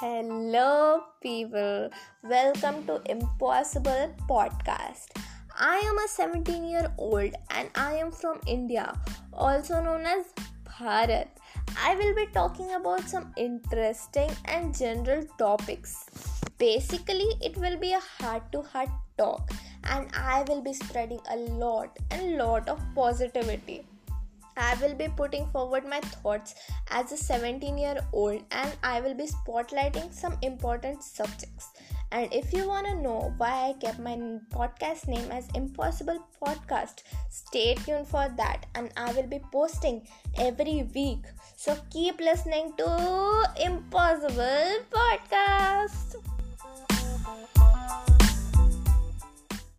Hello, people. Welcome to Impossible Podcast. I am a 17 year old and I am from India, also known as Bharat. I will be talking about some interesting and general topics. Basically, it will be a heart to heart talk, and I will be spreading a lot and lot of positivity. I will be putting forward my thoughts as a 17 year old and I will be spotlighting some important subjects. And if you want to know why I kept my podcast name as Impossible Podcast, stay tuned for that and I will be posting every week. So keep listening to Impossible Podcast.